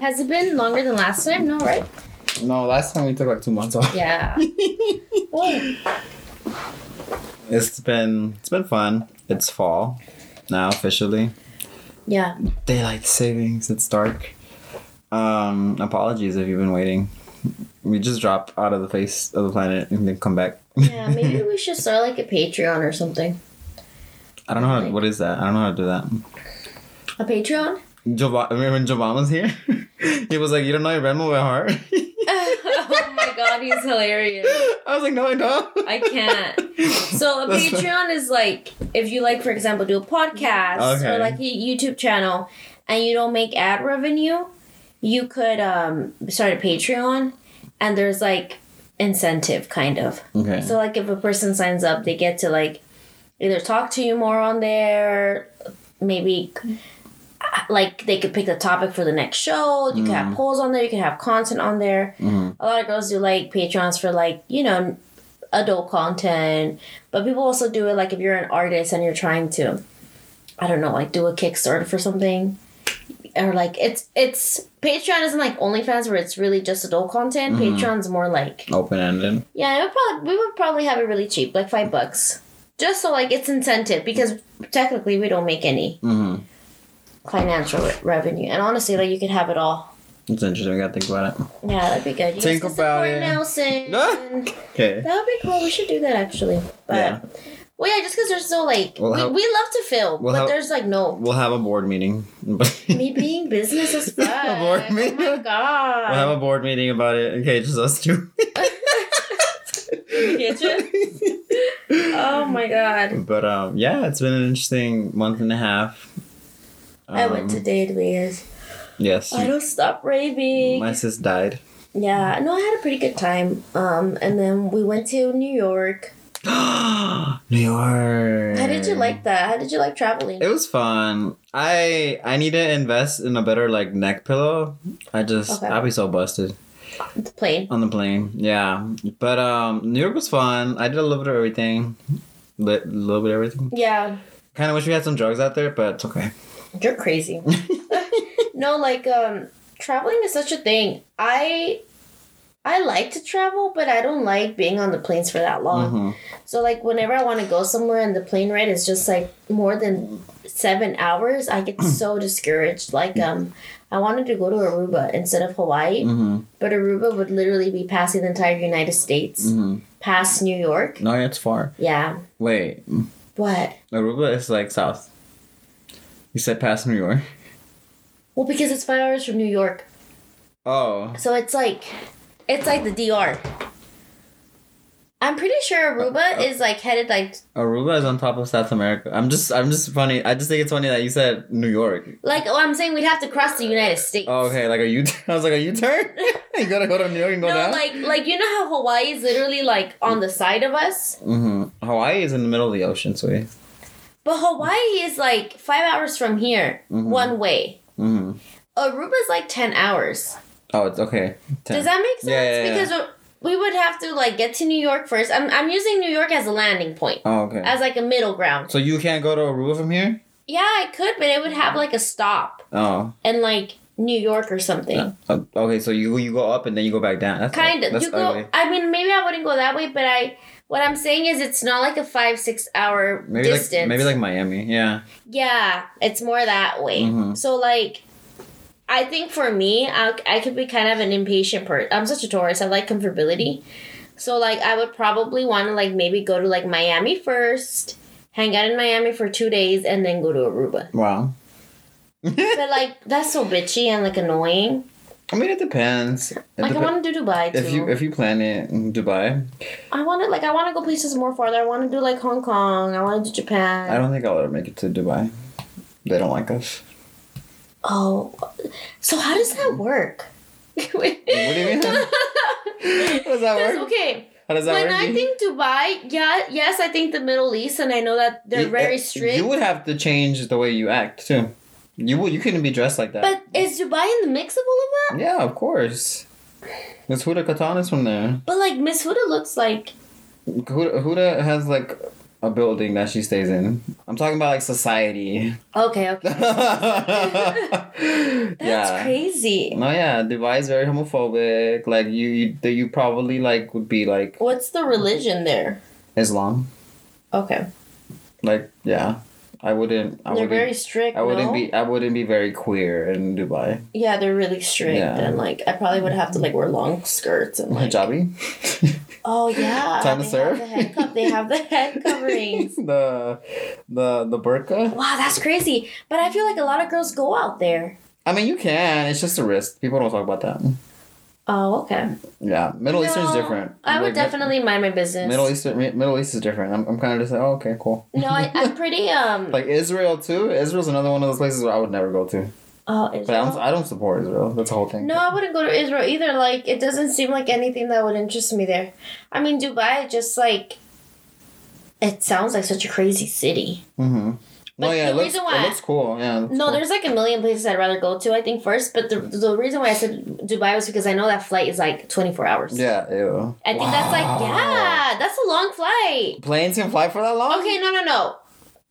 Has it been longer than last time? No, right? No, last time we took like two months off. Yeah. It's been it's been fun. It's fall now officially. yeah. Daylight savings. It's dark. Um, apologies if you've been waiting. We just drop out of the face of the planet and then come back. Yeah, maybe we should start like a Patreon or something. I don't know how, what is that. I don't know how to do that. A Patreon? Remember when Joe was here? he was like, "You don't know your Venmo by heart." oh my god, he's hilarious. I was like, "No, I don't." I can't. So a That's. Patreon is like if you like, for example, do a podcast Okay. or like a YouTube channel, and you don't make ad revenue, you could um start a Patreon, and there's like incentive kind of. Okay. So like if a person signs up, they get to like either talk to you more on there, maybe like they could pick the topic for the next show. You can have polls on there. You can have content on there. Mhm. A lot of girls do like Patreons for like you know adult content, but people also do it like if you're an artist and you're trying to, I don't know, like do a Kickstarter for something. Or like it's it's Patreon isn't like OnlyFans where it's really just adult content. Mhm. Patreon's more like Open ended. yeah, it would probably we would probably have it really cheap, like five bucks, just so like it's incentive because technically we don't make any Mm-hmm. Financial re- revenue, and honestly, like you could have it all. It's interesting. We gotta think about it. Yeah, that'd be good. You Think about it. Nelson. Ah! Okay. That would be cool. We should do that actually. But Yeah. well, yeah, just because there's no like We'll we, have- we love to film, we'll but have- there's like no We'll have a board meeting. we'll me being business as fuck. board meeting. Oh my god. We'll have a board meeting about it. Okay, just us two. Kitchen? oh my god. But um, yeah, it's been an interesting month and a half. I went to Um, Day N Vegas. Yes. I don't stop raving. My sis died. Yeah, no, I had a pretty good time. Um, and then we went to New York. New York. How did you like that? How did you like traveling? It was fun. I I need to invest in a better like neck pillow. I just Okay. I'll be so busted the plane. on the plane. Yeah, but um, New York was fun. I did a little bit of everything, a little bit of everything. Yeah, Kind of wish we had some drugs out there, but it's okay. You're crazy. no, like um, traveling is such a thing. I I like to travel, but I don't like being on the planes for that long. Mhm. So like whenever I want to go somewhere and the plane ride is just like more than seven hours, I get so discouraged. Like um, I wanted to go to Aruba instead of Hawaii, Mhm. but Aruba would literally be passing the entire United States, Mhm. past New York. No, it's far. Yeah. Wait, What? Aruba is like south. You said past New York. Well, because it's five hours from New York, Oh, so it's like, it's like the DR. I'm pretty sure Aruba is like headed like Aruba is on top of South America. I'm just, I'm just funny. I just think it's funny that you said New York. like oh I'm saying we'd have to cross the United States. Oh, okay, like a U. I was like a U turn. you gotta go to New York and go No, down. like like you know how Hawaii is literally like on the side of us, hmm Hawaii is in the middle of the ocean, sweetie. But Hawaii is like five hours from here, Mhm. one way. hmm Aruba's like ten hours. Oh, it's okay. Ten. Does that make sense? Yeah, yeah, yeah. Because we would have to like get to New York first. I'm I'm using New York as a landing point, Oh, okay. as like a middle ground. so you can't go to Aruba from here? Yeah, I could, but it would have like a stop Oh. in like New York or something. Uh, okay, so you you go up and then you go back down. That's kind of. You go. ugly. I mean, maybe I wouldn't go that way, but I. What I'm saying is, it's not like a five six hour Maybe distance. like maybe like Miami. Yeah. Yeah, it's more that way. Mhm. So like, I think for me, I I could be kind of an impatient person. I'm such a Taurus. I like comfortability. So like, I would probably want to like maybe go to like Miami first, hang out in Miami for two days, and then go to Aruba. Wow. But like, that's so bitchy and like annoying. I mean, it depends. It Like, I want to do Dubai too. if you if you plan it in Dubai, I want to like I want to go places more farther. I want to do like Hong Kong. I want to do Japan. I don't think I'll ever make it to Dubai. They don't like us. Oh, so how does that work? what do you mean? How does that work? Okay, How does that when work? I think Dubai, yeah, yes, I think the Middle East, and I know that they're You- very eh, strict. You would have to change the way you act too. You would. You couldn't be dressed like that. but is Dubai in the mix of all of that? yeah, of course. Miss Huda Kattan is from there. But like Miss Huda looks like Huda, Huda has like a building that she stays in. I'm talking about like society. Okay, okay. That's That's crazy. No, yeah, Dubai is very homophobic. Like you, you, you probably like would be like What's the religion there? Islam. Okay. Like yeah, I wouldn't. I they're wouldn't. very strict. I wouldn't no? be. I wouldn't be very queer in Dubai. Yeah, they're really strict, Yeah. and like I probably would have to like wear long skirts and like. Hijabi. Oh yeah. Time to serve? The head they have the head coverings. the, the the burqa. Wow, that's crazy. But I feel like a lot of girls go out there. I mean, you can. It's just a risk. People don't talk about that. Oh, okay. Yeah, Middle Eastern's No, different. I would Like, definitely mind my business. Middle Eastern. Middle East is different. I'm, I'm kind of just like, oh, okay, cool. No, I, I'm pretty um. Like Israel too. Israel's another one of those places where I would never go to. oh, But I Israel. don't, I don't support Israel. That's the whole thing. No, I wouldn't go to Israel either. Like, it doesn't seem like anything that would interest me there. I mean, Dubai, just like, it sounds like such a crazy city. Mm-hmm. No, But yeah, the it looks, reason why- it looks cool. Yeah. looks No, cool. there's like a million places I'd rather go to, I think, first. But the, the reason why I said Dubai was because I know that flight is like 24 hours. Yeah, ew. I think that's like, yeah, that's a long flight. Planes can fly for that long? Okay, no, no, no.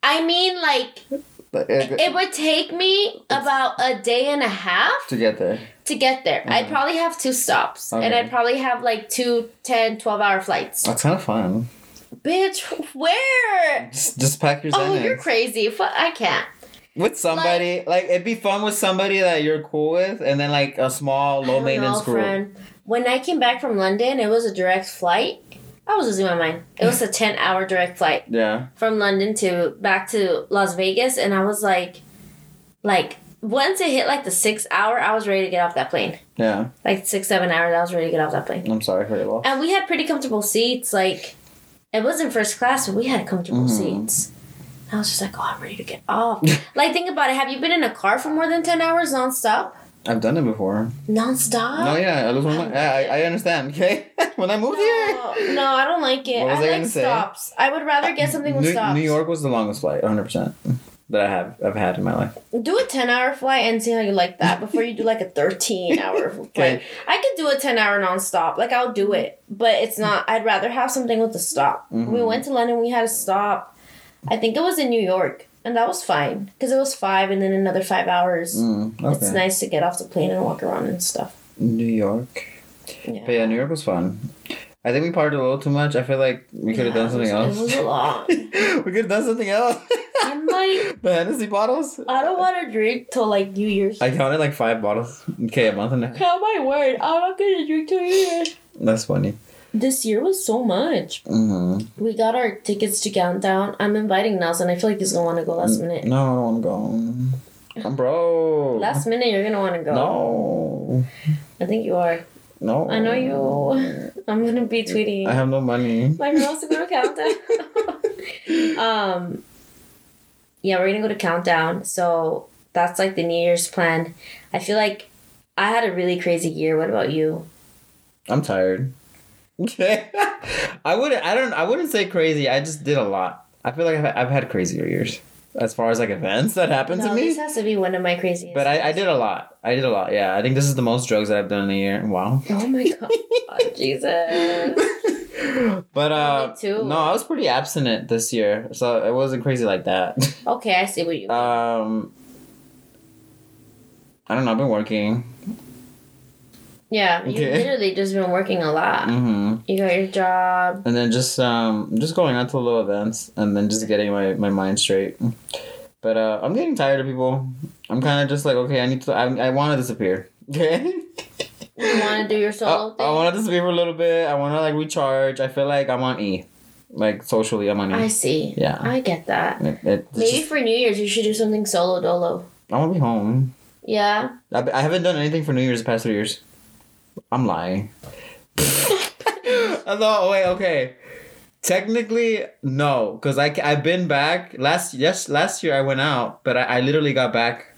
I mean, like, But it- it would take me about a day and a half to get there. to get there. I'd Mhm. probably have two stops. And I'd probably have like two 10, 12 hour flights. That's kind of fun. Bitch, where? Just, just pack your Oh, you're crazy. Fu- I can't. With somebody, like, it'd be fun with somebody that you're cool with, and then like a small, low maintenance know, group. friend. When I came back from London, it was a direct flight. I was losing my mind. It was a 10 hour direct flight Yeah. from London to back to Las Vegas. And I was like, like, once it hit like the six hour, I was ready to get off that plane. Yeah. Like six, seven hours, I was ready to get off that plane. I'm sorry for your loss. And we had pretty comfortable seats. Like, it wasn't first class, but we had comfortable Mhm. seats. I was just like, oh, I'm ready to get off. like, think about it. Have you been in a car for more than 10 hours nonstop? I've done it before. Nonstop? no, yeah, I mind. Yeah, I, I understand. Okay, when I moved here, No, no, I don't like it. What was I I like gonna say? stops. I would rather get something with New, stops. New York was the longest flight, 100 percent that I have I've had in my life. Do a 10 hour flight and see how you like that before you do like a 13 hour flight. Okay. I could do a 10 hour nonstop. Like, I'll do it. But it's not, I'd rather have something with a stop. We Mhm. went to London, we had a stop. I think it was in New York. And that was fine. Because it was five and then another five hours. Mm, okay. It's nice to get off the plane and walk around and stuff. New York, Yeah. but yeah, New York was fun. I think we partied a little too much. I feel like we could have Yeah, done something else. It was a lot. we could have done something else. I'm like, the Hennessy bottles. I don't want to drink till like New Year's. I counted like five bottles. Okay, a month and a half. Count my word. I'm not gonna drink till New Year's. That's funny. This year was so much. hmm We got our tickets to Countdown. I'm inviting Nelson. I feel like he's gonna want to go last minute. No, I don't want to go. I'm broke. Last minute, you're gonna want to go. No. I think you are. No. I know you. I'm gonna be tweeting. I have no money. My girls to go to Countdown. um, yeah, we're gonna go to Countdown. So that's like the New Year's plan. I feel like I had a really crazy year. What about you? I'm tired. Okay. I wouldn't. I don't. I wouldn't say crazy. I just did a lot. I feel like I've, I've had crazier years as far as like events that happened No, to me. this has to be one of my craziest. But I, I did a lot. I did a lot. Yeah, I think this is the most drugs that I've done in a year. Wow. Oh my god, Jesus. but uh, no, I was pretty abstinent this year, so it wasn't crazy like that. Okay, I see what you. um, I don't know. I've been working. Yeah, you okay. literally just been working a lot. hmm You got your job. and then just um just going out to little events and then just getting my, my mind straight but uh i'm getting tired of people i'm kind of just like okay i need to i, I want to disappear okay You want to do your I, solo thing. I want to disappear for a little bit i want to like recharge i feel like i'm on e like socially i'm on I e see. Yeah. I get that. It- it- Maybe just- for New Year's you should do something solo dolo. i want to be home Yeah. I, I haven't done anything for new year's the past three years i'm lying no wait okay Technically, no, because I I've been back last yes last year I went out, but I, I literally got back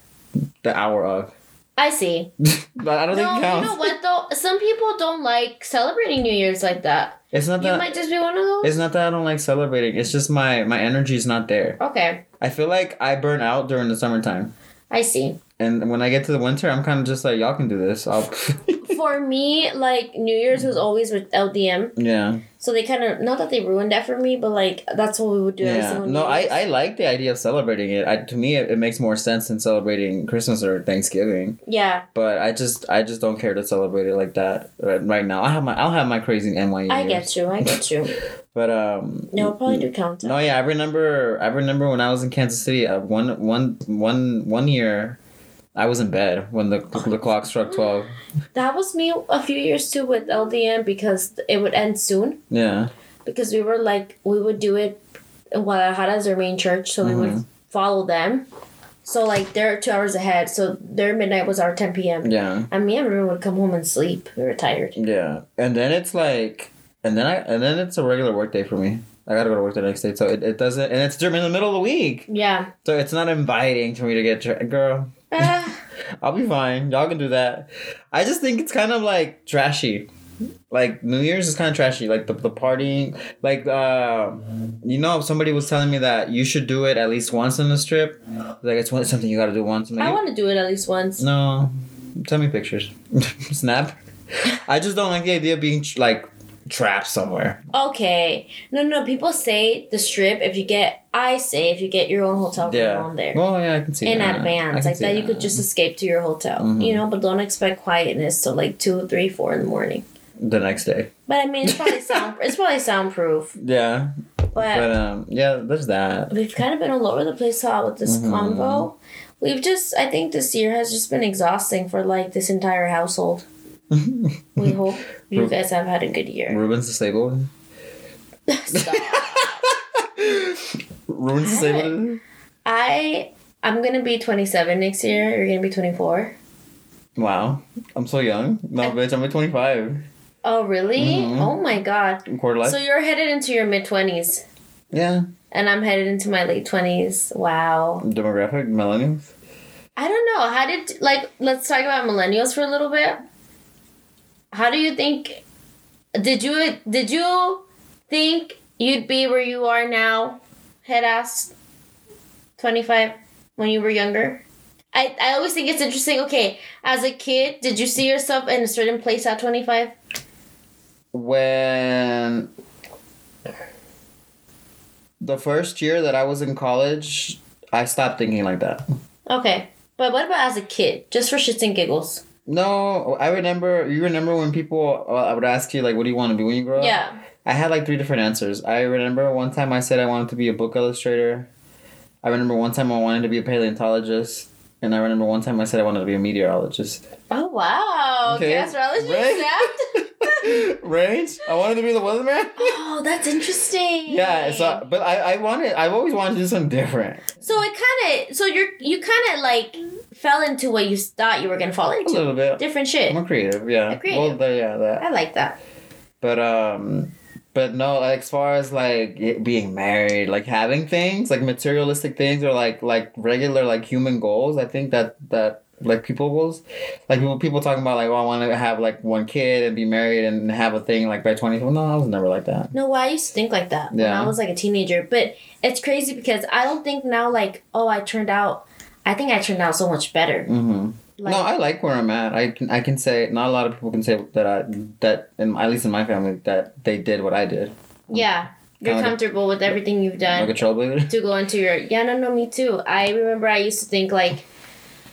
the hour of. I see. But I don't No, think it you know what though? Some people don't like celebrating New Year's like that. It's not You that might just be one of those. it's not that I don't like celebrating. It's just my my energy is not there. Okay, I feel like I burn out during the summertime, I see. And when I get to the winter, I'm kind of just like y'all can do this. I'll For me, like New Year's was always with LDM, yeah. so they kind of not that they ruined that for me, but like that's what we would do. Yeah. No, I, I like the idea of celebrating it. I, to me, it, it makes more sense than celebrating Christmas or Thanksgiving. yeah, But I just I just don't care to celebrate it like that right, right now. I have my I'll have my crazy NYE. I years. get you. I get you. But um. No, I'll probably do countdown. No, yeah, I remember. I remember when I was in Kansas City. Uh, one, one, one, one year, I was in bed when the the clock struck twelve. That was me a few years too with LDM because it would end soon. Yeah, Because we were like, we would do it in Guadalajara as our main church, so we would Mhm. follow them. So like they're two hours ahead, so their midnight was our ten p.m. yeah, And me and Ruben would come home and sleep. We were tired. yeah. And then it's like, and then I, and then it's a regular work day for me. I gotta go to work the next day, so it, it doesn't, and it's during in the middle of the week, Yeah. so it's not inviting for me to get tra- girl. I'll be fine. Y'all can do that. I just think it's kind of like trashy. Like New Year's is kind of trashy. Like the, the partying. Like uh, you know, somebody was telling me that you should do it at least once on the strip. Like it's one, something you got to do once. I want to do it at least once. no, send me pictures. Snap. I just don't like the idea of being like trapped somewhere. Okay. No, no. People say the strip. If you get, I say if you get your own hotel room Yeah. on there Well, yeah, I can see in that. Advance, like see that, you could just escape to your hotel. Mhm. You know, but don't expect quietness till like two, three, four in the morning. the next day. But I mean, it's probably sound. It's probably soundproof. Yeah, But, but um, yeah, there's that. we've kind of been all over the place Todd, with this Mhm. convo. We've just, I think this year has just been exhausting for like this entire household. We hope you Ru- guys have had a good year. Ruben's disabled. Stop. Ruben's disabled. I I'm gonna be 27 next year. You're gonna be 24. Wow, I'm so young. No, bitch, I'm at 25. Oh really? Mhm. Oh my god. Quarter life. So you're headed into your mid 20s, yeah, and I'm headed into my late 20s. Wow. demographic millennials. I don't know. How did like let's talk about millennials for a little bit. How do you think? Did you did you think you'd be where you are now, head ass? 25 when you were younger. I, I always think it's interesting. Okay, as a kid, did you see yourself in a certain place at 25? When the first year that I was in college, I stopped thinking like that. Okay. But what about as a kid? Just for shits and giggles. No, I remember. You remember when people uh, I would ask you like, "What do you want to be when you grow up?" Yeah. I had like three different answers. I remember one time I said I wanted to be a book illustrator. I remember one time I wanted to be a paleontologist. And I remember one time I said I wanted to be a meteorologist. Oh, wow. Okay. Gastrology Right? Range? I wanted to be the weatherman. Oh, that's interesting. yeah, so but I, I wanted I've always wanted to do something different. So it kind of so you're you kind of like fell into what you thought you were gonna fall into. A little bit. Different shit. I'm creative, yeah. Creative. Well yeah, that. I like that. But um but no, like, as far as like being married, like having things, like materialistic things or like like regular like human goals, I think that that like people goals, like people people talking about like oh I want to have like one kid and be married and have a thing like by twenty. Well, no, I was never like that. No, I used to think like that when Yeah. I was like a teenager. But it's crazy because I don't think now like oh I turned out. I think I turned out so much better. Mm-hmm. Like, no, I like where I'm at. I can I can say not a lot of people can say that I that in at least in my family that they did what I did. yeah, you're comfortable with everything you've done. Like a trailblazer. to go into your yeah no no me too i remember i used to think like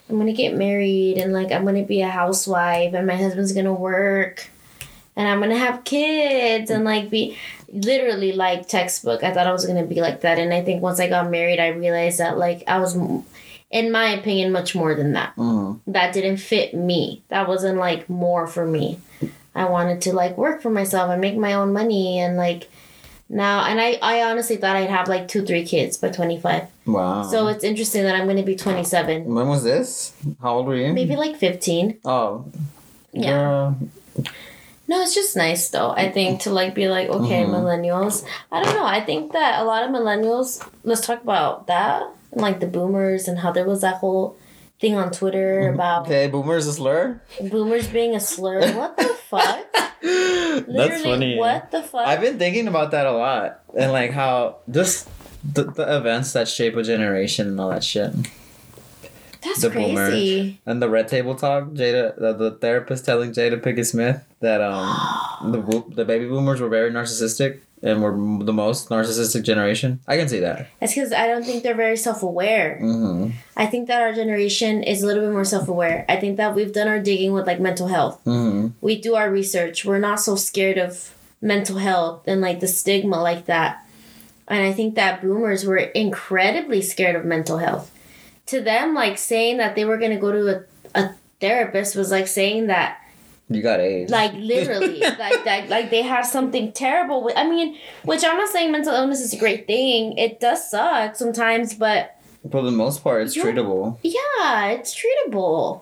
i'm gonna get married and like i'm gonna be a housewife and my husband's gonna work and i'm gonna have kids and like be literally like textbook. I thought i was gonna be like that. And i think once i got married i realized that like i was in my opinion much more than that. Mm-hmm. that didn't fit me. That wasn't like more for me. I wanted to like work for myself and make my own money and like now and i i honestly thought i'd have like two three kids by 25 Wow. so it's interesting that i'm going to be 27 when was this? How old were you? maybe like 15 Oh. Yeah. No it's just nice though i think to like be like okay Mhm. millennials i don't know i think that a lot of millennials let's talk about that and like the boomers and how there was that whole thing on twitter about Okay, boomer's a slur. boomers being a slur what the fuck That's funny. what the fuck I've been thinking about that a lot, and like how just the, the events that shape a generation and all that shit. That's the boomers. crazy. And the red table talk, Jada, the, the therapist telling Jada Pinkett Smith that um the the baby boomers were very narcissistic and we're the most narcissistic generation. I can see that. That's because I don't think they're very self aware. Mm-hmm. I think that our generation is a little bit more self aware. I think that we've done our digging with like mental health. Mm-hmm. We do our research. We're not so scared of mental health and like the stigma like that. And I think that boomers were incredibly scared of mental health. To them, like saying that they were gonna go to a, a therapist was like saying that You got AIDS. like literally. Like that like they have something terrible with i mean which i'm not saying mental illness is a great thing. It does suck sometimes but For the most part, it's treatable. yeah it's treatable.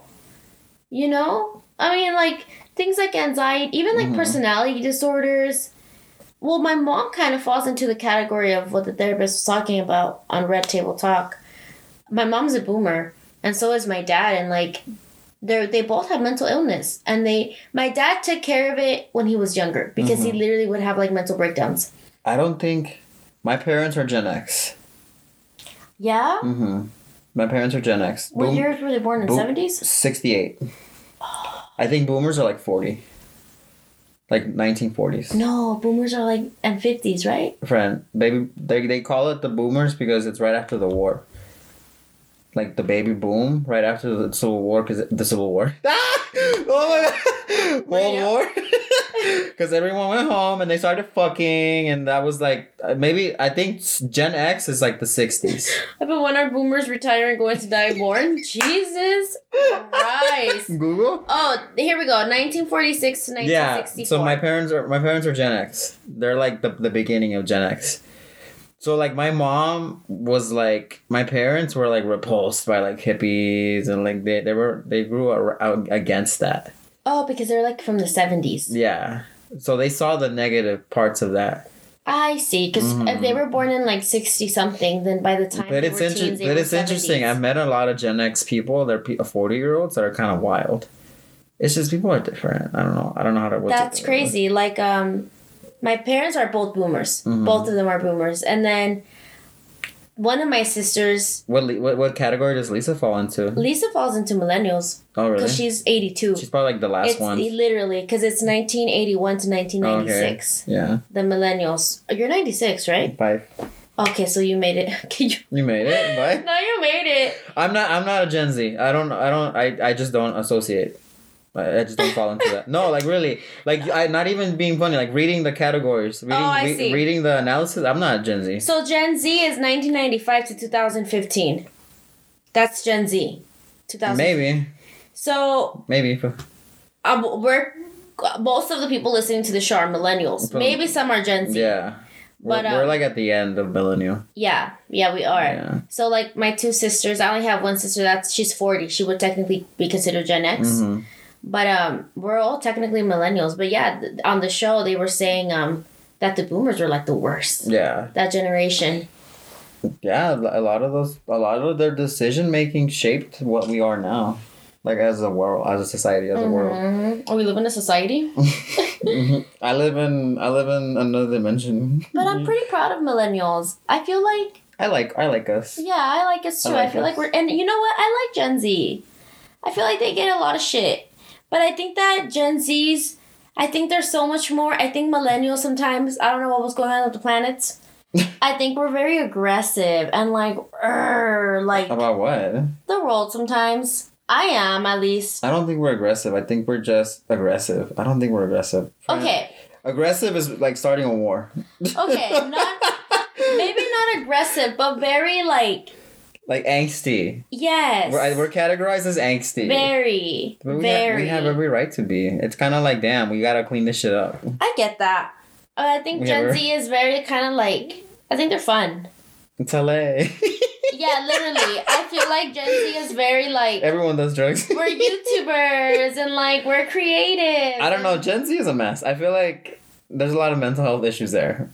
You know? I mean like things like anxiety even like Mhm. personality disorders. Well my mom kind of falls into the category of what the therapist was talking about on red table talk. My mom's a boomer and so is my dad and like they they both have mental illness and they my dad took care of it when he was younger because he literally would have like mental breakdowns I don't think my parents are Gen X. yeah Mm-hmm. My parents are Gen X. what Boom- years were they born in boom- 70s 68. I think boomers are like 40. Like 1940s. no boomers are like and 50s right Friend, baby, they, they call it the boomers because it's right after the war. Like the baby boom right after the Civil War, because the Civil War. Ah! Oh my god! World Yeah. War. Because everyone went home and they started fucking, and that was like uh, maybe I think Gen X is like the 60s. but when are boomers retiring going to die born jesus christ Google. oh here we go 1946 to 1964 Yeah. So my parents are my parents are Gen X. They're like the the beginning of Gen X. So like my mom was like my parents were like repulsed by like hippies and like they, they were they grew out against that. oh because they're like from the 70s Yeah. So they saw the negative parts of that. I see, because if they were born in like sixty something, then by the time Mm-hmm. But they it's were inter- teens, but it's interesting. I've met a lot of Gen X people. They're forty year olds that are kind of wild. It's just people are different. I don't know. I don't know how to- That's crazy. Like, um, my parents are both boomers. Mm-hmm. Both of them are boomers, and then one of my sisters, What, what what category does Lisa fall into? Lisa, falls into millennials Oh really? because she's eighty two. She's probably like the last It's one. literally because it's nineteen eighty one to nineteen ninety six. okay. Yeah. The millennials. You're ninety six, right? Five. Okay, so you made it. Can you? You made it. Bye. No, you made it. I'm not. I'm not a Gen Z. I don't. I don't. I. I just don't associate. I just don't fall into that. No, like really, like I not even being funny. Like reading the categories, reading, Oh, I re- see. reading the analysis. I'm not Gen Z. So Gen Z is nineteen ninety five to two thousand fifteen. That's Gen Z. Two thousand. Maybe, So maybe. um, we're most of the people listening to the show are millennials. Maybe some are Gen Z. Yeah. We're, But, we're um, like at the end of millennial. Yeah, yeah, we are. Yeah. So like my two sisters, I only have one sister that's she's forty. She would technically be considered Gen X. hmm But um, we're all technically millennials. But yeah, th- on the show they were saying um that the boomers were like the worst. Yeah. That generation. Yeah. A lot of those. A lot of their decision making shaped what we are now. Like as a world, as a society, as a world. Mhm. Oh, we live in a society. Mhm. I live in. I live in another dimension. But I'm pretty proud of millennials. I feel like I like. I like us. yeah, I like us too. I, like feel us. like we're and you know what? I like Gen Z. I feel like they get a lot of shit. But I think that Gen Zs I think there's so much more. I think millennials sometimes, I don't know what was going on with the planets. I think we're very aggressive and like, er, like About what? the world sometimes. I am at least. I don't think we're aggressive. I think we're just aggressive. I don't think we're aggressive. Okay, Aggressive is like starting a war. okay, not maybe not aggressive, but very like like angsty. yes, We're, we're categorized as angsty. very, But we, very. Have, we have every right to be. It's kind of like, damn, we gotta clean this shit up. I get that. Uh, I think We Gen have- Z is very kind of like. I think they're fun. It's LA. Yeah, literally. I feel like Gen Z is very like. Everyone does drugs. we're YouTubers and like we're creative. I don't know. Gen Z is a mess. I feel like there's a lot of mental health issues there.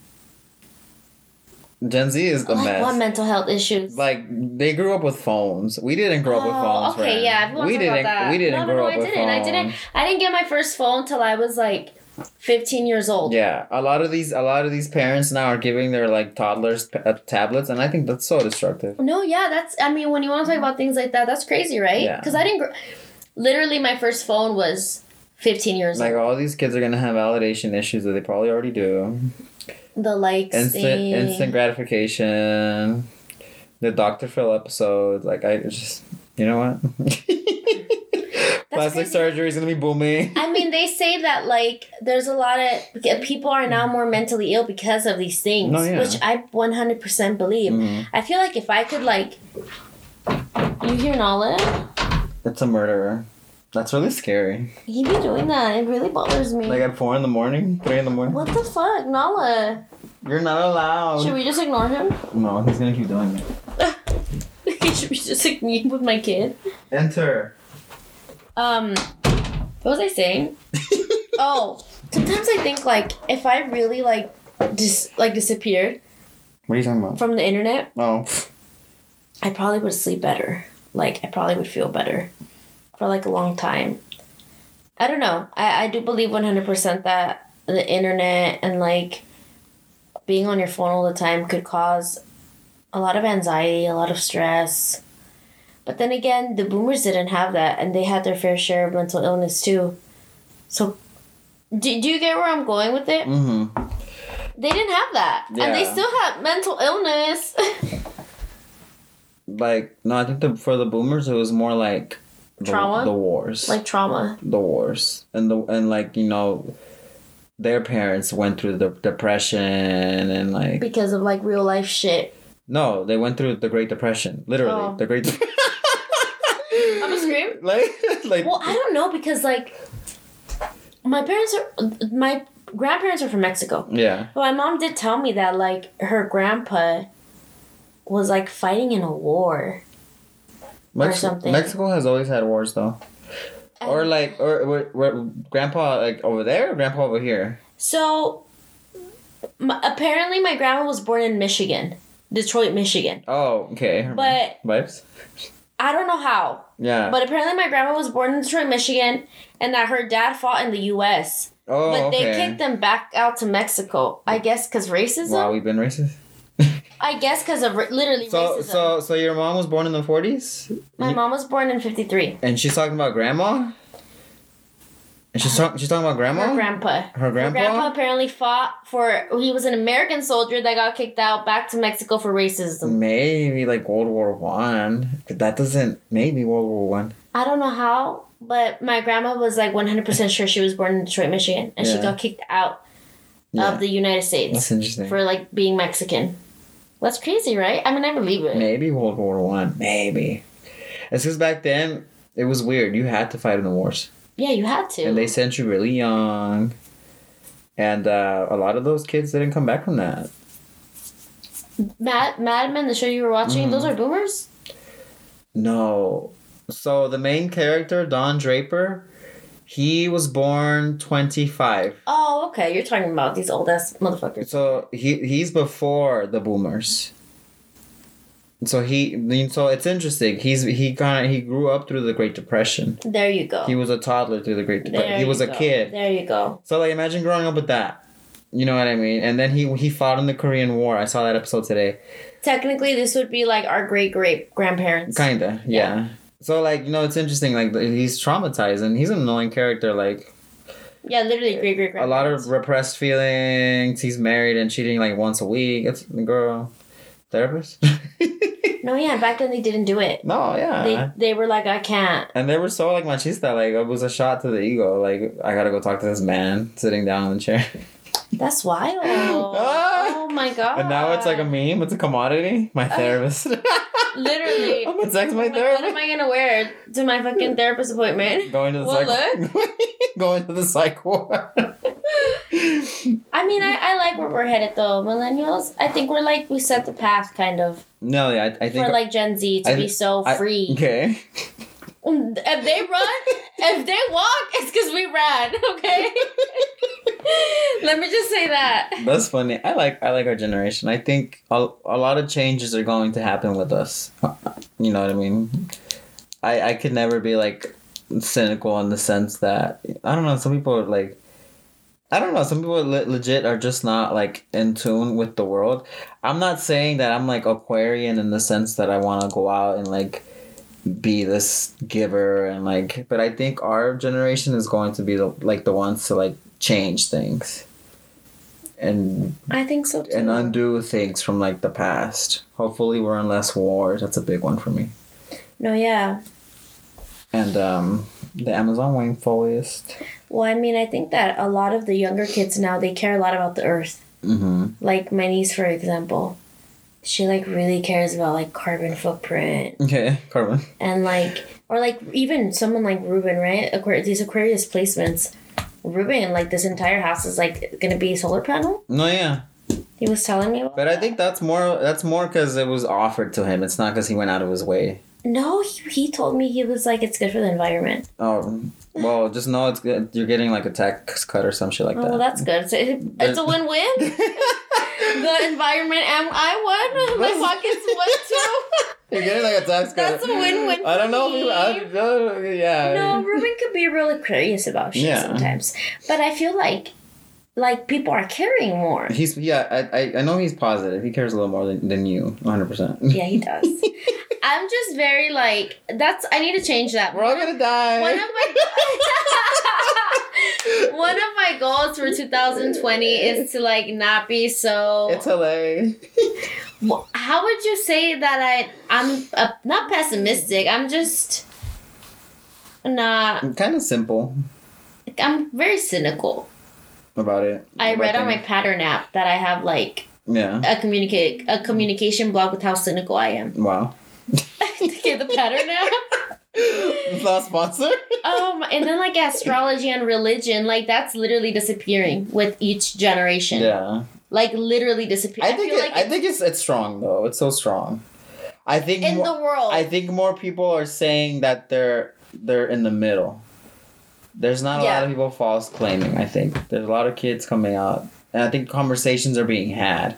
Gen Z is the Like mess. what mental health issues? like they grew up with phones. We didn't grow up with Oh, phones. okay, friend. yeah. We didn't. that. We didn't no, no, grow no, up I with didn't. phones. I didn't. I didn't get my first phone till I was like 15 years old. Yeah, a lot of these a lot of these parents now are giving their like toddlers p- uh, tablets, and I think that's so destructive. No, yeah, that's. I mean, when you want to talk about things like that, that's crazy, right? Yeah. Because I didn't. Gr- literally, my first phone was 15 years Like old. Like all these kids are gonna have validation issues that they probably already do. The likes Instant thing. instant gratification. The Dr. Phil episode, like I just, you know what? Plastic surgery is gonna be booming. I mean, they say that like there's a lot of people are now more mentally ill because of these things, No, yeah. which I 100% believe. Mhm. I feel like if I could like, you hear Nala? It's a murderer. That's really scary. He be doing that. It really bothers me. Like at four in the morning, three in the morning. what the fuck, Nala? You're not allowed. Should we just ignore him? No, he's gonna keep doing it. Should we just like me with my kid? Enter. Um, what was I saying? oh, sometimes I think like if I really like just like disappeared What are you talking about? from the internet, Oh, I probably would sleep better. Like I probably would feel better for like a long time. I don't know. I I do believe one hundred percent that the internet and like being on your phone all the time could cause a lot of anxiety, a lot of stress. But then again, the boomers didn't have that and they had their fair share of mental illness too. So do, do you get where I'm going with it? mm-hmm. They didn't have that. And they still had mental illness. Like no, I think the for the boomers it was more like the, Trauma? the wars, like trauma. the wars, and the and like you know, their parents went through the depression and like Because of like real life shit. no, they went through the Great Depression, literally Oh. the Great. I'm gonna scream. like like Well, I don't know because like my parents are my grandparents are from Mexico. yeah. But my mom did tell me that like her grandpa was like fighting in a war. Mex- something. Mexico has always had wars though. Or like, or, or, or grandpa like over there, or grandpa over here. so my, apparently my grandma was born in Michigan, Detroit, Michigan. Oh, okay. But vibes. I don't know how. Yeah. But apparently my grandma was born in Detroit, Michigan, and that her dad fought in the U.S. oh, but okay. they kicked them back out to Mexico. I guess because racism. Wow, we've been racist. I guess because of literally So, racism. so, so your mom was born in the forties, My mom was born in 53. and she's talking about grandma. And she's talking. She's talking about grandma. Her grandpa. Her grandpa? Her grandpa. apparently fought for. He was an American soldier that got kicked out back to Mexico for racism. Maybe like World War One. That doesn't. Maybe World War One. I don't know how, but my grandma was like 100% sure she was born in Detroit, Michigan, and she got kicked out Yeah, of the United States that's interesting. for like being Mexican. That's crazy, right? I mean, I believe it. Maybe World War One. Maybe. It's because back then it was weird. You had to fight in the wars. Yeah, you had to. and they sent you really young and uh, a lot of those kids didn't come back from that Mad Mad Men, the show you were watching, Mhm. those are boomers. no so the main character don draper he was born 25 Oh, okay. You're talking about these old ass motherfuckers. so he he's before the boomers so he so it's interesting he's he kind of he grew up through the great depression There you go. he was a toddler through the great depression he was a go. kid There you go. So like imagine growing up with that. You know what I mean? And then he he fought in the Korean War. I saw that episode today. Technically, this would be like our great great grandparents. Kinda, yeah. So like you know it's interesting. Like he's traumatized and he's an annoying character. Like Yeah, literally great great a lot of repressed feelings. He's married and cheating like once a week. It's girl therapist. No, yeah. Back then they didn't do it. no, yeah. They they were like, I can't. and they were so like machista. Like it was a shot to the ego. Like I gotta go talk to this man sitting down in the chair. That's wild. Oh my god. and now it's like a meme. It's a commodity. My oh. therapist. Literally. I'm gonna text my Like, what am I gonna wear to my fucking therapist appointment? Going to the Well, psych. going to the psych ward. I mean, I, I like where we're headed though. Millennials, I think we're like we set the path kind of no, yeah, I, I think. for like Gen Z to I- be so free. okay. Um, if they run, if they walk, it's because we ran. Okay. Let me just say that. That's funny. I like I like our generation. I think a, a lot of changes are going to happen with us. You know what I mean? I I could never be like cynical in the sense that I don't know. Some people are like I don't know. Some people le- legit are just not like in tune with the world. I'm not saying that I'm like Aquarian in the sense that I want to go out and like be this giver and like. But I think our generation is going to be the like the ones to like change things and I think so too. and undo things from like the past. Hopefully, we're in less wars. That's a big one for me. no, yeah. And um, the Amazon rainforest. Well, I mean, I think that a lot of the younger kids now they care a lot about the earth. Mm-hmm. Like my niece, for example, she like really cares about like carbon footprint Okay, carbon. and like or like even someone like Ruben, right? Aquarius, these Aquarius placements. Ruben, like this entire house is like gonna be a solar panel. No, yeah. He was telling me about. But I think that's more that's more because it was offered to him. It's not because he went out of his way. No, he, he told me he was like it's good for the environment. Oh, well, just know it's good. You're getting like a tax cut or some shit like Oh, that. well, that's good. So it, it's a win win. the environment and I won. My pockets won too. You're getting like a tax cut. That's a win-win I don't know. me. If you, I, uh, yeah. No, Ruben could be really curious about shit Yeah. sometimes, but I feel like like people are caring more. He's yeah. I, I know he's positive. He cares a little more than, than you. 100. percent Yeah, he does. I'm just very like that's. I need to change that. We're all gonna die. One of my one of my goals for 2020 is to like not be so. it's LA. Wh- How would you say that I I'm uh, not pessimistic. I'm just not. I'm kind of simple I'm very cynical. About it. I read on my pattern app that I have like. Yeah. a communicate a communication blog with how cynical I am. Wow. okay, the pattern app. It's not sponsored. Um, and then like astrology and religion, like that's literally disappearing with each generation. Yeah. Like literally disappearing. I think feel it, like I think it's it's strong though. It's so strong. I think in more, the world. I think more people are saying that they're they're in the middle. There's not a lot of people false claiming. I think there's a lot of kids coming out, and I think conversations are being had.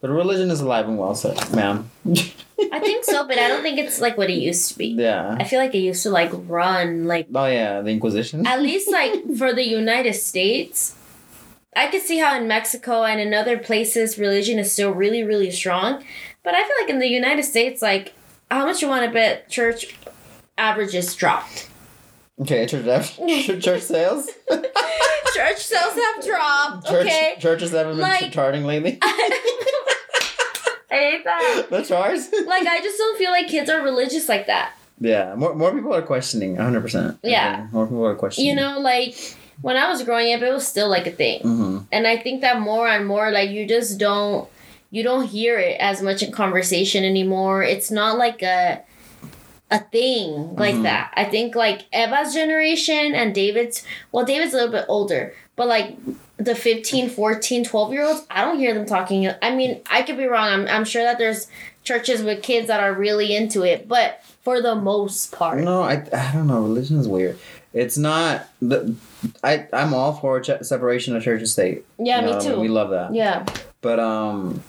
But religion is alive and well, so ma'am. I think so, but I don't think it's like what it used to be. yeah. I feel like it used to like run like Oh yeah, the Inquisition. at least like for the United States. I could see how in Mexico and in other places religion is still really really strong, but I feel like in the United States, like how much you want to bet church averages dropped. Okay, church church, sales. church sales have dropped. Church, okay. Churches haven't been Like- charting lately. I hate that. the charts. Like I just don't feel like kids are religious like that. Yeah, more more people are questioning. hundred percent. Yeah. more people are questioning. You know, like when I was growing up, it was still like a thing. Mm-hmm. And I think that more and more, like you just don't, you don't hear it as much in conversation anymore. It's not like a, a thing like Mhm. that. I think like Eva's generation and David's, well, David's a little bit older, but like the 15, 14, 12 year olds, I don't hear them talking. I mean, I could be wrong. I'm, I'm sure that there's churches with kids that are really into it, but for the most part, No, I, I don't know. Religion is weird. It's not the I I'm all for ch- separation of church and state. yeah, You me too. We love that. yeah. But um,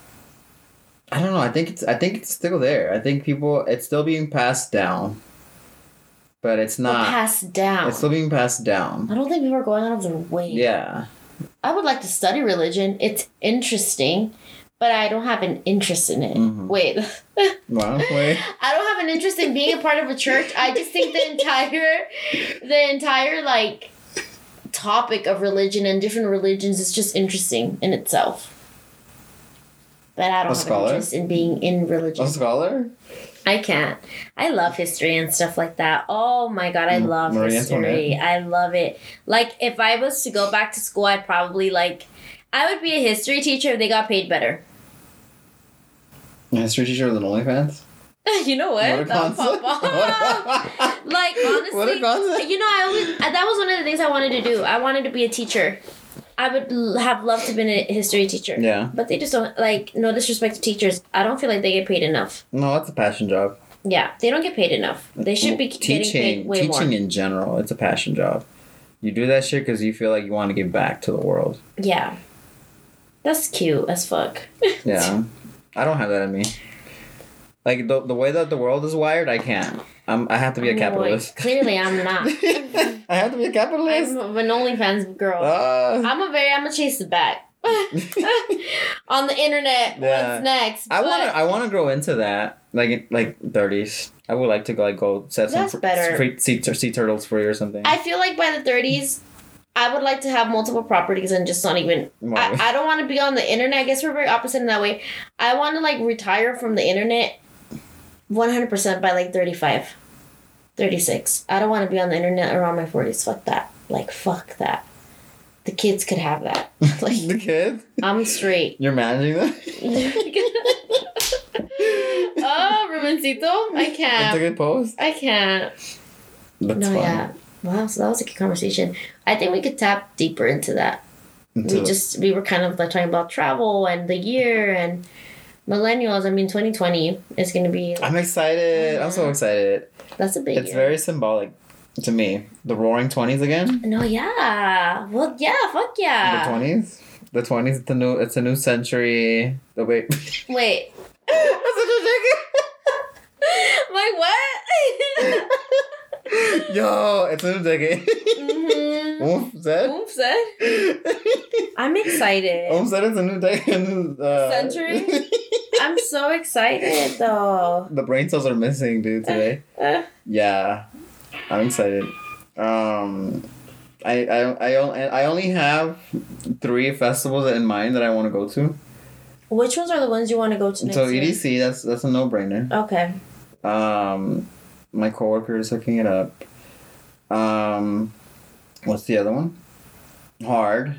I don't know. I think it's I think it's still there. I think people it's still being passed down, but it's not. passed down. It's still being passed down. I don't think people are going out of their way. Yeah. I would like to study religion. It's interesting, but I don't have an interest in it. Mhm. Wait. Wow. Wait. I don't have an interest in being a part of a church. I just think the entire the entire like topic of religion and different religions is just interesting in itself. But I don't A have an scholar? interest in being in religion. A scholar. I can't. I love history and stuff like that. Oh my god, I love Marie history. I love it. Like if I was to go back to school, I'd probably like I would be a history teacher if they got paid better. A history teacher with an OnlyFans. you know what? What a That would concept. pop off. like honestly, What you know, I always that was one of the things I wanted to do. I wanted to be a teacher. I would have loved to have been a history teacher. Yeah. But they just don't like no disrespect to teachers. I don't feel like they get paid enough. No, that's a passion job. Yeah, they don't get paid enough. They should be getting teaching. paid way teaching more. in general, it's a passion job. You do that shit because you feel like you want to give back to the world. Yeah. That's cute as fuck. Yeah. I don't have that in me. Like the, the way that the world is wired, I can't. I'm, I have to be a I'm like, capitalist. clearly, I'm not. I have to be a capitalist. I'm an OnlyFans girl. Ah. I'm a very. I'm gonna chase the bag. On the internet, Yeah. what's next? I want to. I want to grow into that, like like thirties. I would like to go like go set some That's fr- better. free- sea, sea turtles free or something. I feel like by the 30s, I would like to have multiple properties and just not even. I, I don't want to be on the internet. I guess we're very opposite in that way. I want to like retire from the internet 100% by like 35, 36. I don't want to be on the internet around my 40s. Fuck that. Like, fuck that. The kids could have that. Like, the kids, I'm straight. you're managing that? oh, Rubencito, I can't. That's a good post. I can't. That's no, fun. yeah. Wow, so that was a good conversation. I think we could tap deeper into that. Into- we just we were kind of like talking about travel and the year and millennials. I mean, twenty twenty is going to be I'm excited. I'm so excited. that's a big. It's year. very symbolic to me. The Roaring Twenties again. No, yeah. Well, yeah. Fuck yeah. The twenties. The twenties. The new. It's a new century. Oh wait. Wait. That's such a joke. My what? Yo, it's a new decade. mm-hmm. Oof said. Oops, said. I'm excited. Oof said it's a new decade. Uh, Century? I'm so excited though. the brain cells are missing, dude. Today. Yeah, I'm excited. Um, I I I only I only have three festivals in mind that I want to go to. which ones are the ones you want to go to next So year? EDC, that's that's a no brainer. Okay. Um, my coworker is hooking it up. Um, what's the other one? Hard,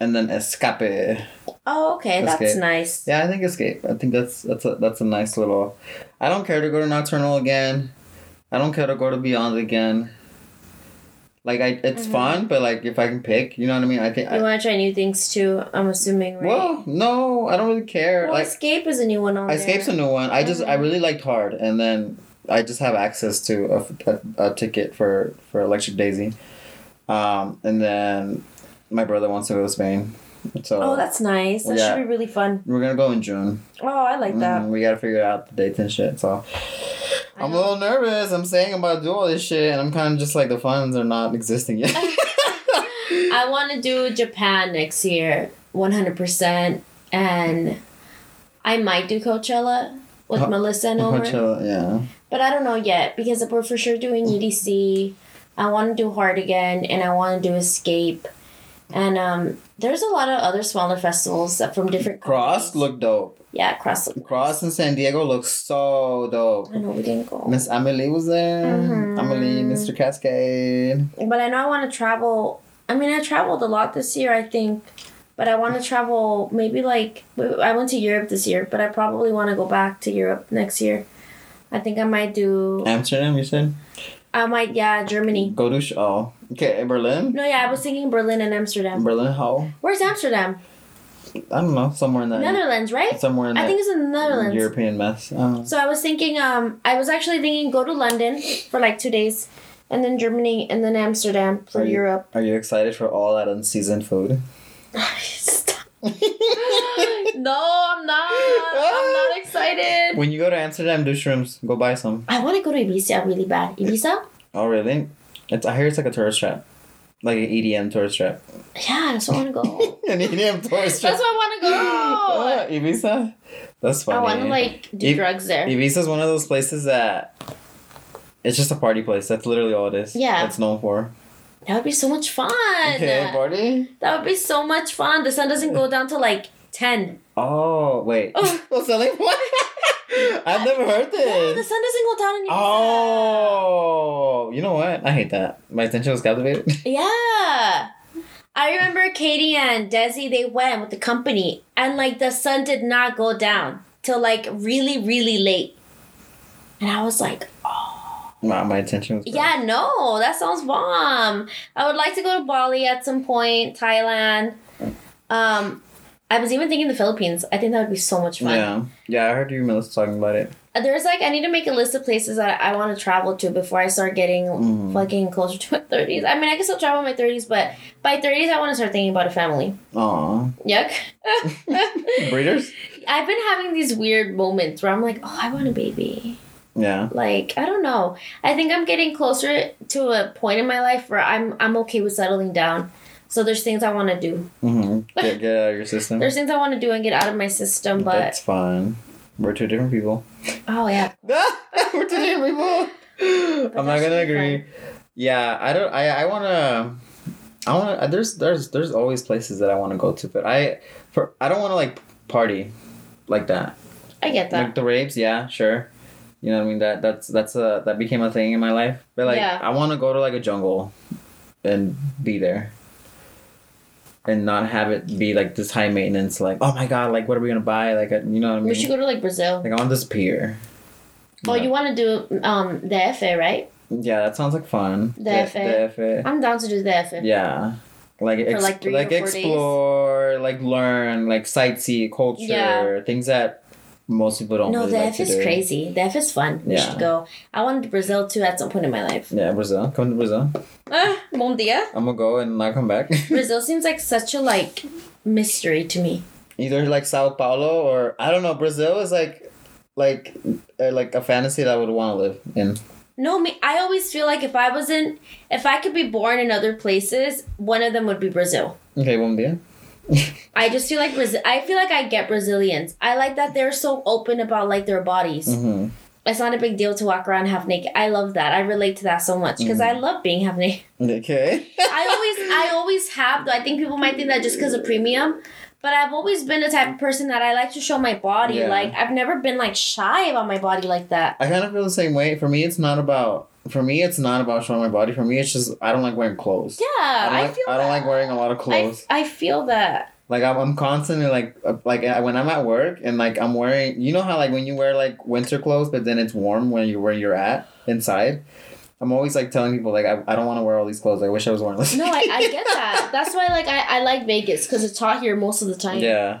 and then Escape. Oh, okay. That's That's nice. Yeah, I think Escape. I think that's that's a that's a nice little. I don't care to go to Nocturnal again. I don't care to go to Beyond again. Like I, it's Mhm. fun, but like if I can pick, you know what I mean. I think. You want to try new things too? I'm assuming, right? well, no, I don't really care. Well, like Escape is a new one on Escape's there. a new one. I just I Mhm. really liked Hard, and then I just have access to a, a, a ticket for for Electric Daisy, um, and then my brother wants to go to Spain, so Oh, that's nice. That Yeah. should be really fun. we're gonna go in June. Oh, I like that. Mhm, we gotta figure out the dates and shit. So I'm a little nervous. I'm saying I'm about to do all this shit, and I'm kind of just like the funds are not existing yet. I want to do Japan next year, 100%. And I might do Coachella with Oh, Melissa and Omer. Coachella, yeah. But I don't know yet because we're for sure doing EDC. I want to do Hard again and I want to do Escape. And um, there's a lot of other smaller festivals that from different Cross companies. look dope. Yeah, CRSSD look CRSSD in San Diego looks so dope. I know we didn't go. Miss Amelie was there. Mhm. Amelie, Mr. Cascade. But I know I want to travel. I mean, I traveled a lot this year, I think. But I want to travel maybe like. I went to Europe this year, but I probably want to go back to Europe next year. I think I might do. Amsterdam, you said? I might, yeah, Germany. Go to, oh. Okay, Berlin? No, yeah, I was thinking Berlin and Amsterdam. Berlin, how? Where's Amsterdam? I don't know, somewhere in the Netherlands, right? Somewhere in I think it's in the Netherlands. European mess. So I was thinking, um, I was actually thinking go to London for like two days, and then Germany, and then Amsterdam for Are you- Europe. Are you excited for all that unseasoned food? No, I'm not. I'm not excited. when you go to Amsterdam, do shrooms. Go buy some. I want to go to Ibiza really bad. Ibiza? Oh, really? It's. I hear it's like a tourist trap. Like an EDM tourist trap. Yeah, that's where I want to go. An EDM tourist trap. That's where I want to go. Ibiza? That's funny. I want to like do Ib- drugs there. Ibiza's one of those places that it's just a party place. That's literally all it is. Yeah. It's known for. That would be so much fun. Okay, party. That would be so much fun. The sun doesn't go down to like 10. Oh wait. Oh. What's selling what? I've never heard Yeah, the sun doesn't go down in Ibiza. Oh, you know what? I hate that. My attention was captivated. Yeah. I remember Katie and Desi, they went with the company, and like the sun did not go down till like really, really late. And I was like, wow, my attention was. yeah, no, that sounds bomb. I would like to go to Bali at some point, Thailand. Um, I was even thinking the Philippines. I think that would be so much fun. Yeah, yeah. I heard you, Melissa, talking about it. There's like, I need to make a list of places that I want to travel to before I start getting Mhm. fucking closer to my 30s. I mean, I can still travel in my 30s, but by 30s, I want to start thinking about a family. Aw, Yuck. breeders. I've been having these weird moments where I'm like, oh, I want a baby. Yeah. Like I don't know. I think I'm getting closer to a point in my life where I'm I'm okay with settling down. So there's things I want to do. Mm-hmm. Get, get out of your system. There's things I want to do and get out of my system, but That's fine. We're two different people. oh yeah, We're two different people. I'm not gonna agree. Yeah, I don't. I I wanna. I wanna. There's there's there's always places that I want to go to, but I for I don't want to like party like that. I get that. Like the raves, yeah, sure. You know what I mean? That that's that's a that became a thing in my life. But like Yeah. I want to go to like a jungle, and be there. And not have it be like this high maintenance, like oh my god, like what are we gonna buy? Like uh, you know what I mean? we should go to like Brazil. like I want to disappear. Oh, you want to do um the FA, right? Yeah, that sounds like fun. The FA. The FA. I'm down to do the FA. Yeah. Like ex- like like or four days. explore, like learn, like sightsee culture, Yeah. things that most people don't. No, really the like F is crazy. The F is fun. We Yeah. should go. I wanted to Brazil too at some point in my life. Yeah, Brazil. Come to Brazil. Ah, bom dia. I'm gonna go and not come back. Brazil seems like such a like mystery to me. Either like Sao Paulo or I don't know. Brazil is like, like, uh, like a fantasy that I would want to live in. No, me. I always feel like if I wasn't, if I could be born in other places, one of them would be Brazil. Okay, bom dia. I just feel like. I feel like I get Brazilians. I like that they're so open about like their bodies. hmm It's not a big deal to walk around half naked. I love that. I relate to that so much because I love being half naked. Okay. I always, I always have. Though I think people might think that just because of premium, but I've always been the type of person that I like to show my body. Yeah. Like I've never been like shy about my body like that. I kind of feel the same way. For me, it's not about. For me, it's not about showing my body. For me, it's just I don't like wearing clothes. Yeah, I don't, I, like, feel. I don't that. like wearing a lot of clothes. I feel that. Like I'm, I'm constantly like uh, like when I'm at work and like I'm wearing you know how like when you wear like winter clothes but then it's warm when you're where you're at inside. I'm always like telling people like I, I don't want to wear all these clothes. I wish I was wearing this. No, I, I get that. That's why like I, I like Vegas because it's hot here most of the time. yeah,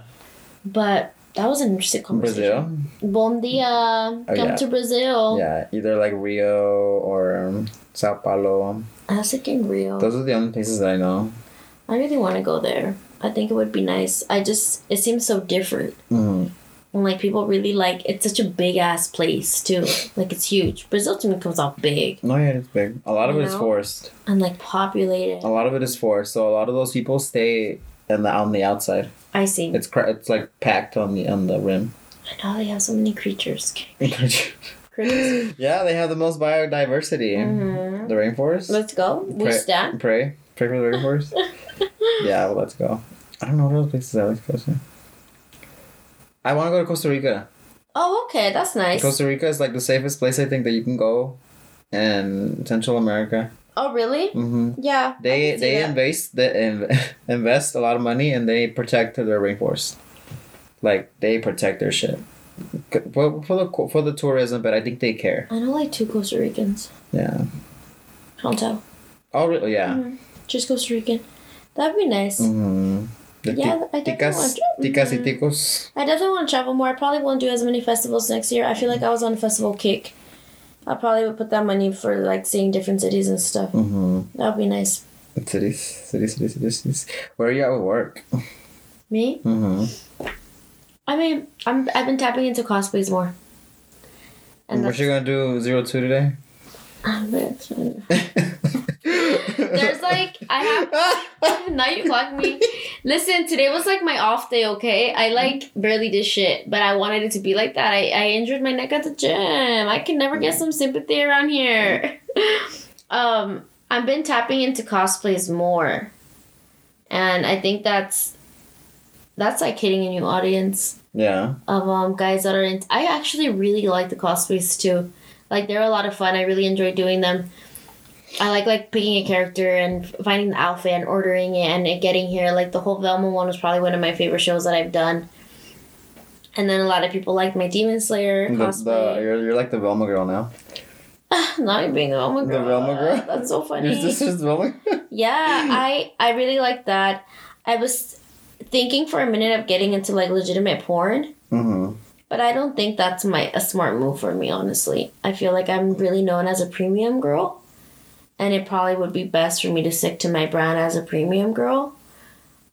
But that was an interesting conversation. Brazil. Bom dia. Come Oh, yeah. to Brazil. Yeah, either like Rio or um, Sao Paulo. I was thinking Rio. Those are the only places that I know. I really want to go there. I think it would be nice. I just it seems so different. hmm And like people really like it's such a big ass place too. Like it's huge. Brazil to me comes out big No, yeah, it's big. A lot of You it is know? forced. and like populated. A lot of it is forced. So a lot of those people stay in the on the outside. I see. It's cra- it's like packed on the on the rim. I know they have so many creatures. Critters. yeah, they have the most biodiversity. Mhm. The rainforest. Let's go. We Pray- stand. Pray. Pray for the rainforest. yeah, well, let's go. I don't know what other places I like to go to. I want to go to Costa Rica. Oh, okay, that's nice. Costa Rica is like the safest place I think that you can go in Central America. Oh, really? hmm Yeah. I They they invest they invest a lot of money and they protect their rainforest. Like they protect their shit. For, for the for the tourism, but I think they care. I know like two Costa Ricans. Yeah. Tell. Oh really? Yeah. Mhm. Just Costa Rican. That'd be nice. Mm-hmm. The Yeah, ti- definitely ticas, want to- ticas y Mhm. ticos. I definitely want to travel more. I probably won't do as many festivals next year. I feel like I was on a festival kick. I probably would put that money for like seeing different cities and stuff. Mm-hmm. That would be nice. Cities, cities, cities, cities, cities. Where are you at with work? Me? Mm-hmm. I mean, I'm I've been tapping into cosplays more. And what you gonna do zero two today? there's like I have now you clock me. Listen, today was like my off day, okay? I like barely did shit, but I wanted it to be like that. I, I injured my neck at the gym. I can never get some sympathy around here. um, I've been tapping into cosplays more. And I think that's that's like hitting a new audience yeah. of um guys that are in I actually really like the cosplays too. Like they're a lot of fun. I really enjoy doing them. I like like picking a character and finding the outfit and ordering it and it getting here. Like the whole Velma one was probably one of my favorite shows that I've done. And then a lot of people like my Demon Slayer The, the, you're, you're like the Velma girl now. Not even being the Velma The girl. Velma girl? That's so funny. Your sister's Velma? Yeah, I I really like that. I was thinking for a minute of getting into like legitimate porn. But I don't think that's my a smart move for me, honestly. I feel like I'm really known as a premium girl. And it probably would be best for me to stick to my brand as a premium girl.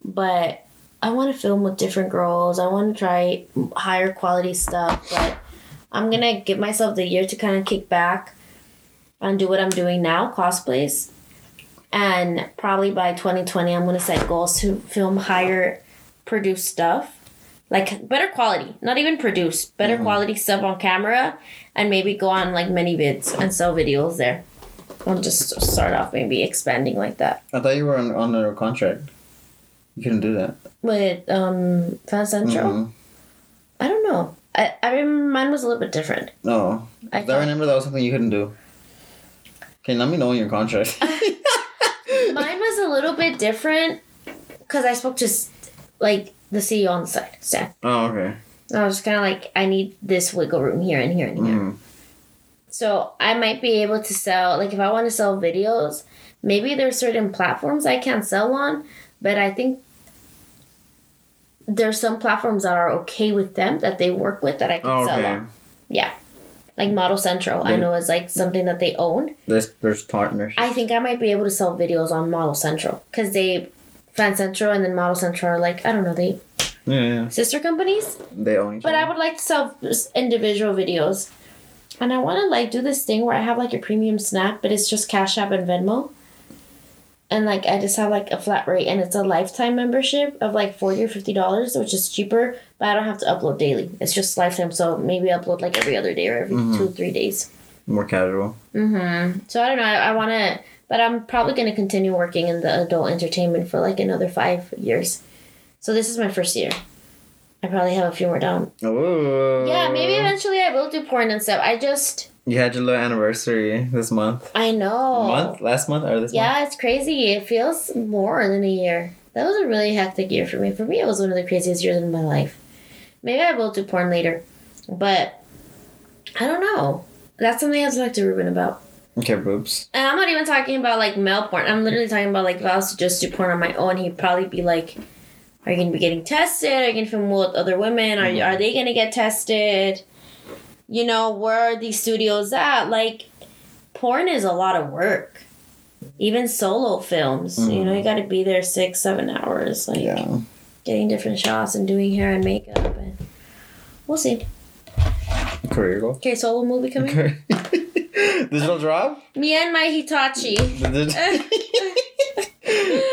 But I want to film with different girls. I want to try higher quality stuff. But I'm gonna give myself the year to kind of kick back and do what I'm doing now, cosplays. And probably by 2020, I'm gonna set goals to film higher produced stuff. Like better quality, not even produce, better quality stuff on camera, and maybe go on like ManyVids and sell videos there. I'll just start off maybe expanding like that. I thought you were on, on a contract. You couldn't do that. With um FanCentro, Mhm. I don't know. I, I remember mine was a little bit different. No. I I, remember that was something you couldn't do. Okay, let me know in your contract. Mine was a little bit different because I spoke to like the CEO on the side, Stan. oh, okay. I was kind of like, I need this wiggle room here and here and here. Mm. So I might be able to sell, like, if I want to sell videos, maybe there's certain platforms I can't sell on, but I think there's some platforms that are okay with them that they work with that I can Oh, sell okay. on. Yeah. Like ModelCentro, I know is like something that they own. There's there's partners. I think I might be able to sell videos on ModelCentro because they, FanCentro and then ModelCentro are like, I don't know, they yeah, yeah. sister companies. They own each But I would like to sell individual videos. And I want to like do this thing where I have like a premium snap, but it's just Cash App and Venmo. And like I just have like a flat rate and it's a lifetime membership of like 40 or 50 dollars, which is cheaper, but I don't have to upload daily. It's just lifetime, so maybe upload like every other day or every Mhm. two, three days. More casual. Mm-hmm. So I don't know. I, I want to, but I'm probably going to continue working in the adult entertainment for like another five years. So this is my first year. I probably have a few more down. Oh. Yeah, maybe eventually I will do porn and stuff. I just, You had your little anniversary this month. I know. Month? Last month or this month? Yeah, it's crazy. It feels more than a year. That was a really hectic year for me. For me, it was one of the craziest years in my life. Maybe I will do porn later, but I don't know. That's something I have to talk to Ruben about. Okay, boobs. And I'm not even talking about like male porn. I'm literally talking about like if I was to just do porn on my own, he'd probably be like, "Are you gonna be getting tested? Are you gonna film with other women? Are are they gonna get tested? You know, where are these studios at? Like, porn is a lot of work. Even solo films, you know, you mm. got to be there six, seven hours, like Yeah. getting different shots and doing hair and makeup, and we'll see. Career goal. Okay, solo movie coming. Digital drop? Me and my Hitachi.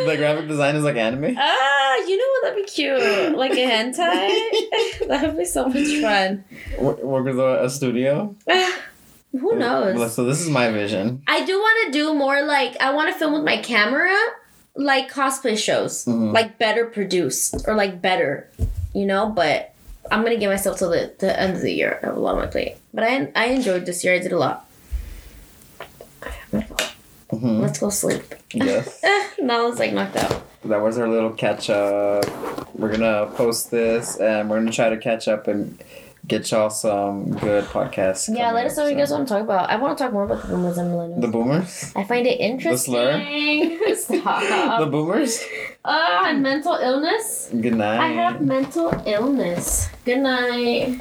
The, graphic design is like anime? Ah, you know what? That'd be cute. Like a hentai. that would be so much fun. Work with a, a studio? Who knows? So this is my vision. I do want to do more like I want to film with my camera, like cosplay shows, Mhm. like better produced or like better, you know. But I'm gonna give myself till the, the end of the year. I have a lot on my plate, but I I enjoyed this year. I did a lot. Mhm. Let's go sleep. Yes. now it's like knocked out. That was our little catch up. We're gonna post this and we're gonna try to catch up and get y'all some good podcasts. Yeah, let us know what you guys want to talk about. I want to talk more about the boomers and millennials. The boomers? I find it interesting. slur? Stop. the boomers? Ah, and mental illness. Good night. I have mental illness. Good night.